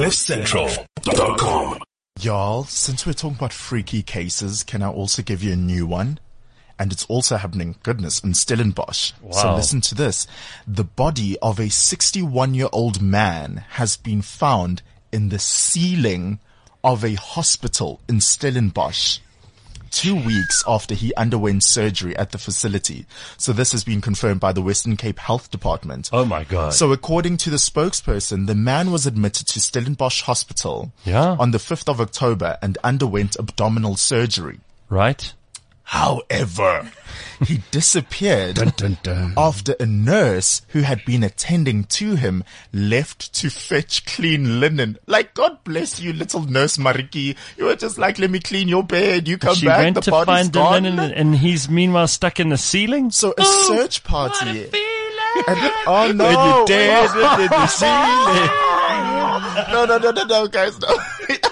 CliffCentral.com. Y'all, since we're talking about freaky cases, can I also give you a new one? And it's also happening, goodness, in Stellenbosch. So listen to this. The body of a 61 year old man has been found in the ceiling of a hospital in Stellenbosch. Two weeks after he underwent surgery at the facility. So this has been confirmed by the Western Cape Health Department. Oh my God. So according to the spokesperson, the man was admitted to Stellenbosch Hospital Yeah. on the 5th of October and underwent abdominal surgery. right? However, he disappeared after a nurse who had been attending to him left to fetch clean linen. Like, God bless you, little nurse Mariki. You were just like, let me clean your bed. You come She back, went the to body's find the gone. linen and he's meanwhile stuck in the ceiling? So a search party. And- oh no! When you dance in the ceiling. no, no, no, no, no, guys, no.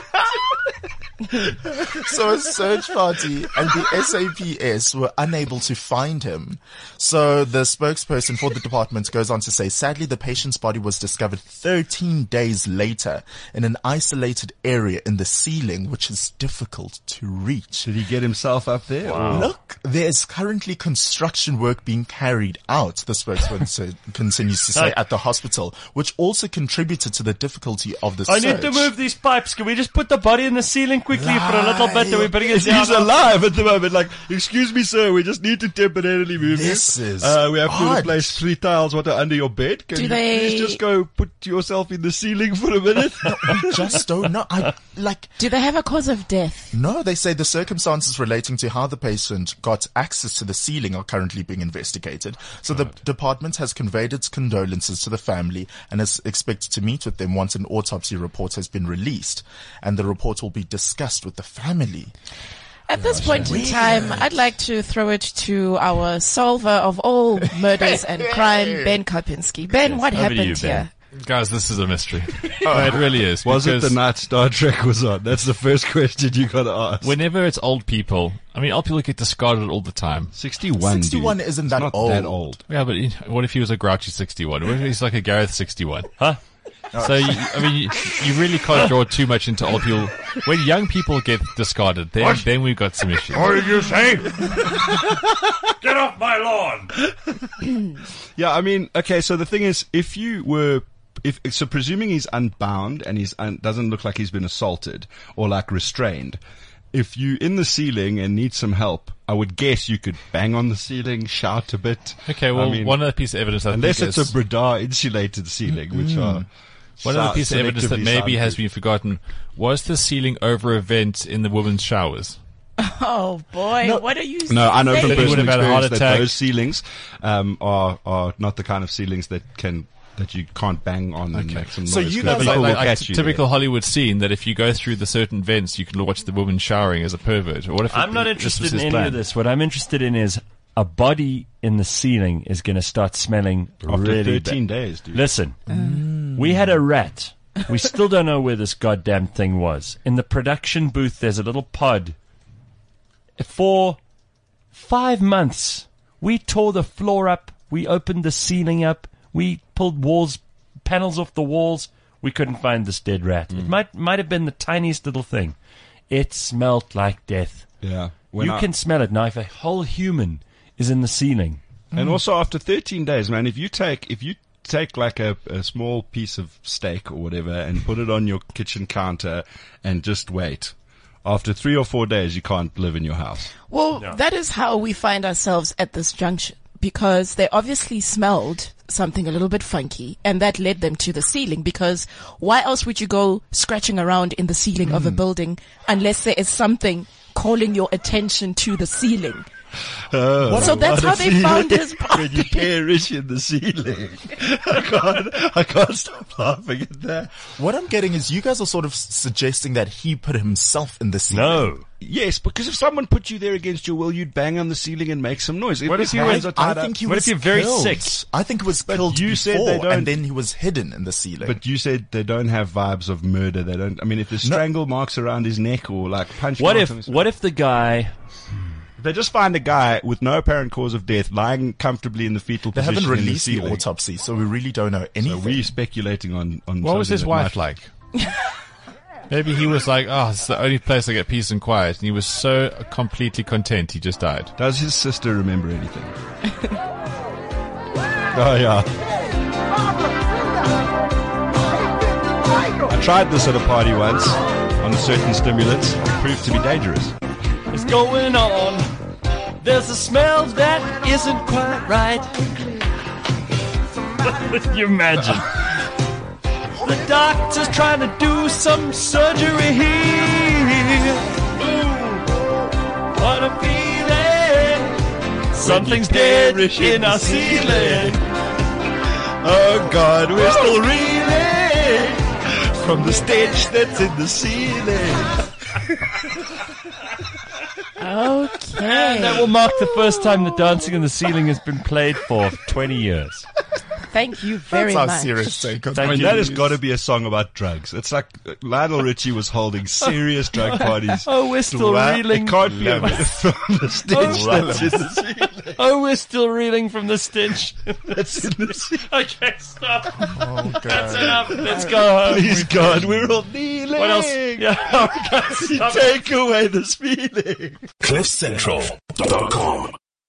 so a search party and the SAPS were unable to find him. So the spokesperson for the department goes on to say, sadly, the patient's body was discovered 13 days later in an isolated area in the ceiling, which is difficult to reach. Did he get himself up there? or- Look, there's currently construction work being carried out, the spokesperson continues to say, at the hospital, which also contributed to the difficulty of the search. I search. need to move these pipes. Can we just put the body in the ceiling quickly for a little bit and we bring it down? He's alive at the moment. Like, excuse me, sir, we just need to temporarily move This you. is Uh, we have to replace three tiles what are under your bed. Can Do you they- please just go put yourself in the ceiling for a minute? I just don't know. I like. Do they have a cause of death? No, they say the circumstances relating to how the patient got access to the ceiling are currently being investigated. So the department has conveyed its condolences to the family and is expected to meet with them once an autopsy report has been released. And the report will be discussed with the family. At this point in time, I'd like to throw it to our solver of all murders and crime, Ben Karpinski. Ben, what over to happened you, Ben. here? Guys, this is a mystery. No, it really is. Was it because the night Star Trek was on? That's the first question you gotta ask. Whenever it's old people, I mean, old people get discarded all the time. 61, 61 dude. isn't It's that not old. that old. Yeah, but you- what if he was a grouchy 61? What if he's like a Gareth 61? Huh? So, you, I mean, you, you really can't draw too much into old people. When young people get discarded, then, then we've got some issues. What did you say? Get off my lawn! Yeah, I mean, okay, so the thing is, if you were, if, so presuming he's unbound and he's, un, doesn't look like he's been assaulted or like restrained, if you in the ceiling and need some help, I would guess you could bang on the ceiling, shout a bit. Okay, well, I mean, one other piece of evidence I unless think it's is, a Bradar insulated ceiling, which mm. are one other sou- piece of evidence that maybe has been forgotten was the ceiling over a vent in the women's showers. Oh boy, what are you No, I know from saying? He would personal have heart experience that attack. those ceilings um, are are not the kind of ceilings that can that you can't bang on and make some noise. So you 'cause guys- people Like, will like, catch typical there. Hollywood scene that if you go through the certain vents, you can watch the woman showering as a pervert. Or what if I'm not interested in any plan? of this. What I'm interested in is a body in the ceiling is going to start smelling After really 13 bad. days, dude. Listen, we had a rat. We still don't know where this goddamn thing was. In the production booth, there's a little pod. For five months, we tore the floor up. We opened the ceiling up. We pulled walls, panels off the walls. We couldn't find this dead rat. It mm. might might have been the tiniest little thing. It smelt like death. Yeah. You I- can smell it now. If a whole human is in the ceiling, And also after 13 days, man, if you take, if you take like a, a small piece of steak or whatever and put it on your kitchen counter and just wait, after three or four days, you can't live in your house. Well, that is how we find ourselves at this junction because they obviously smelled something a little bit funky and that led them to the ceiling because why else would you go scratching around in the ceiling of a mm. building unless there is something calling your attention to the ceiling? Uh, so that's how they found his body. when you body. perish in the ceiling. I can't, I can't stop laughing at that. What I'm getting is you guys are sort of suggesting that he put himself in the ceiling. no. Yes, because if someone put you there against your will, you'd bang on the ceiling and make some noise. What his if you hands were- are I think he What was if you're very killed. sick? I think it was But killed you before, said they don't- and then he was hidden in the ceiling. But you said they don't have vibes of murder. They don't. I mean, if there's strangle marks around his neck or like punch What marks on if his- what if the guy If they just find a guy with no apparent cause of death lying comfortably in the fetal they position They haven't in released the the, autopsy, so we really don't know So anything. we're speculating on on. What was his wife might- like? Maybe he was like, oh, it's the only place I get peace and quiet. And he was so completely content, he just died. Does his sister remember anything? oh yeah. I tried this at a party once on a certain stimulants. It proved to be dangerous. It's going on. There's a smell that isn't quite right. You imagine? The doctor's trying to do some surgery here. Ooh, what a feeling. Something's dead in our ceiling. Oh God, we're oh, still reeling from the stench that's in the ceiling. Okay. That will mark the first time the dancing in the ceiling has been played for 20 years. Thank you very That's our much. serious take on Thank I mean, that has got to be a song about drugs. It's like uh, Lionel Richie was holding serious drug parties. Oh, we're still Wow. reeling. It can't be Love about from the stench Oh. that's in the ceiling. Oh, we're still reeling from the stench. That's in the ceiling. okay, stop. Oh, That's God. enough. Let's go home. Please God, we're all kneeling. What else? Yeah. Okay. Take away this feeling. CliffCentral.com